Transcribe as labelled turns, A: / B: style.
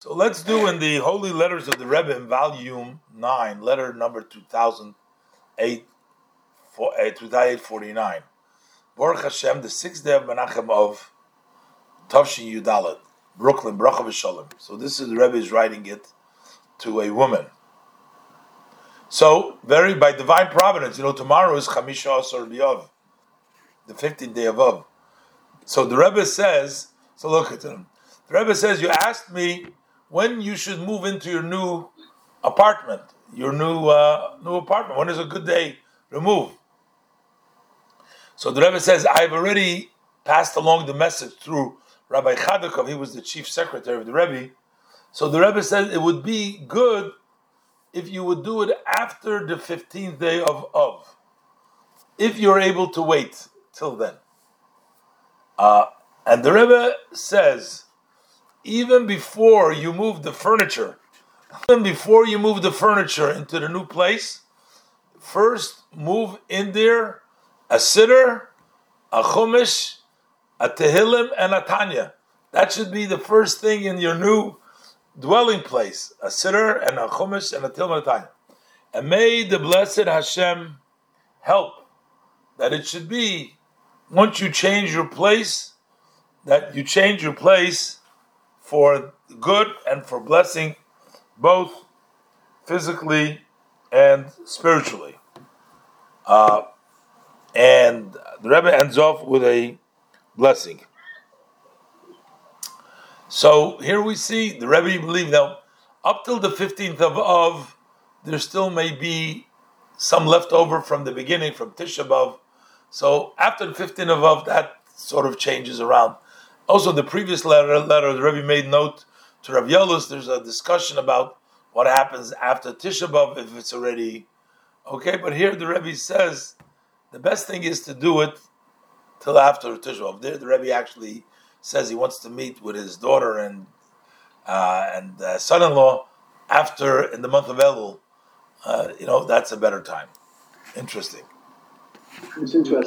A: So let's do in the Holy Letters of the Rebbe in volume 9, letter number 2008, eh, 2849. Baruch Hashem, the sixth day of Menachem of Tavshin Yudalit, Brooklyn, Bracha V'Shalom. So this is the Rebbe is writing it to a woman. So, very by divine providence, you know, tomorrow is Chamisha Asar B'Av, the 15th day of Av. So the Rebbe says, so look at him. The Rebbe says, you asked me when you should move into your new apartment, your new uh, new apartment. When is a good day to move? So the Rebbe says, I've already passed along the message through Rabbi Chadakov. He was the chief secretary of the Rebbe. So the Rebbe says it would be good if you would do it after the 15th day of Av, if you're able to wait till then. Uh, and the Rebbe says even before you move the furniture, even before you move the furniture into the new place, first move in there a siddur, a chumash, a tehillim, and a tanya. That should be the first thing in your new dwelling place: a siddur and a chumash and a tehillim and a tanya. And may the blessed Hashem help that it should be once you change your place, that you change your place for good and for blessing, both physically and spiritually. Uh, and the Rebbe ends off with a blessing. So here we see the Rebbe believe now, up till the 15th of Av, there still may be some left over from the beginning, from Tisha B'Av. So after the 15th of Av, that sort of changes around. Also, the previous letter, letter the Rebbe made note to Rav Yelus. There's a discussion about what happens after Tisha B'av if it's already okay. But here the Rebbe says the best thing is to do it till after Tisha B'av. There, the Rebbe actually says he wants to meet with his daughter and uh, and uh, son-in-law after in the month of Elul. Uh, you know that's a better time. Interesting.
B: It's interesting.